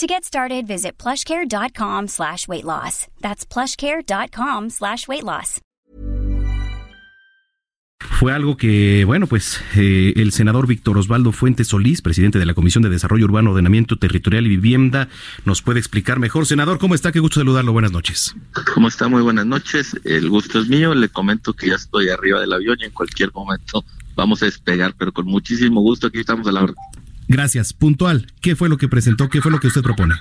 To get started, visit plushcare.com slash weight loss. That's plushcare.com slash weight loss. Fue algo que, bueno, pues eh, el senador Víctor Osvaldo Fuentes Solís, presidente de la Comisión de Desarrollo Urbano, Ordenamiento Territorial y Vivienda, nos puede explicar mejor. Senador, ¿cómo está? Qué gusto saludarlo. Buenas noches. ¿Cómo está? Muy buenas noches. El gusto es mío. Le comento que ya estoy arriba del avión y en cualquier momento vamos a despegar, pero con muchísimo gusto aquí estamos a la hora. Gracias. Puntual, ¿qué fue lo que presentó? ¿Qué fue lo que usted propone?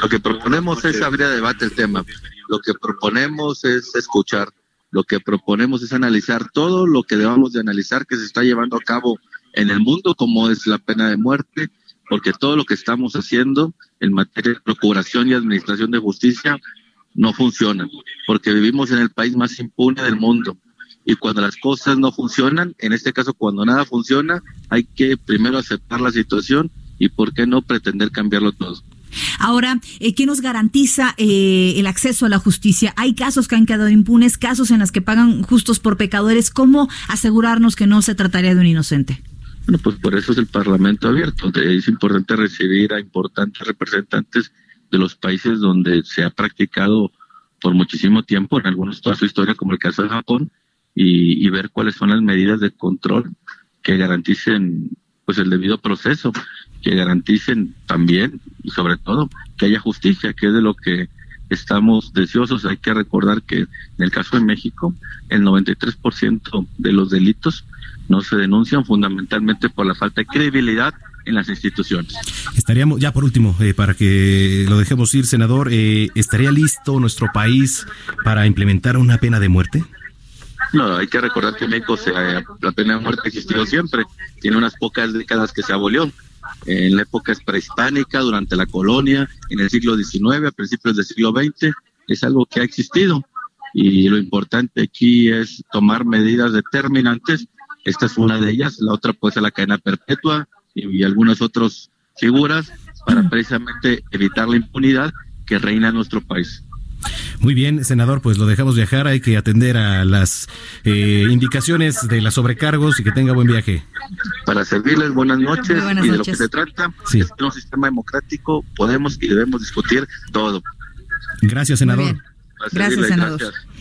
Lo que proponemos es abrir a debate el tema. Lo que proponemos es escuchar. Lo que proponemos es analizar todo lo que debamos de analizar que se está llevando a cabo en el mundo, como es la pena de muerte, porque todo lo que estamos haciendo en materia de procuración y administración de justicia no funciona, porque vivimos en el país más impune del mundo y cuando las cosas no funcionan, en este caso cuando nada funciona, hay que primero aceptar la situación y por qué no pretender cambiarlo todo. Ahora, eh, ¿qué nos garantiza eh, el acceso a la justicia? Hay casos que han quedado impunes, casos en los que pagan justos por pecadores. ¿Cómo asegurarnos que no se trataría de un inocente? Bueno, pues por eso es el Parlamento abierto. Es importante recibir a importantes representantes de los países donde se ha practicado por muchísimo tiempo, en algunos toda su historia, como el caso de Japón, y, ver cuáles son las medidas de control que garanticen pues el debido proceso, que garanticen también y sobre todo que haya justicia, que es de lo que estamos deseosos. Hay que recordar que en el caso de México, el 93% de los delitos no se denuncian fundamentalmente por la falta de credibilidad en las instituciones. Estaríamos, ya por último, eh, para que lo dejemos ir, senador, eh, ¿estaría listo nuestro país para implementar una pena de muerte? No, hay que recordar que México se, la pena de muerte ha existido siempre. Tiene unas pocas décadas que se abolió. En la época prehispánica, durante la colonia, en el siglo XIX, a principios del siglo XX, es algo que ha existido. Y lo importante aquí es tomar medidas determinantes. Esta es una de ellas. La otra puede ser la cadena perpetua y, y algunas otras figuras para precisamente evitar la impunidad que reina en nuestro país. Muy bien, senador, pues lo dejamos viajar. Hay que atender a las eh, indicaciones de las sobrecargos y que tenga buen viaje. Para servirles, buenas noches. y de lo que se trata sí. es que en un sistema democrático podemos y debemos discutir todo. Gracias, senador. Gracias, senador. Gracias.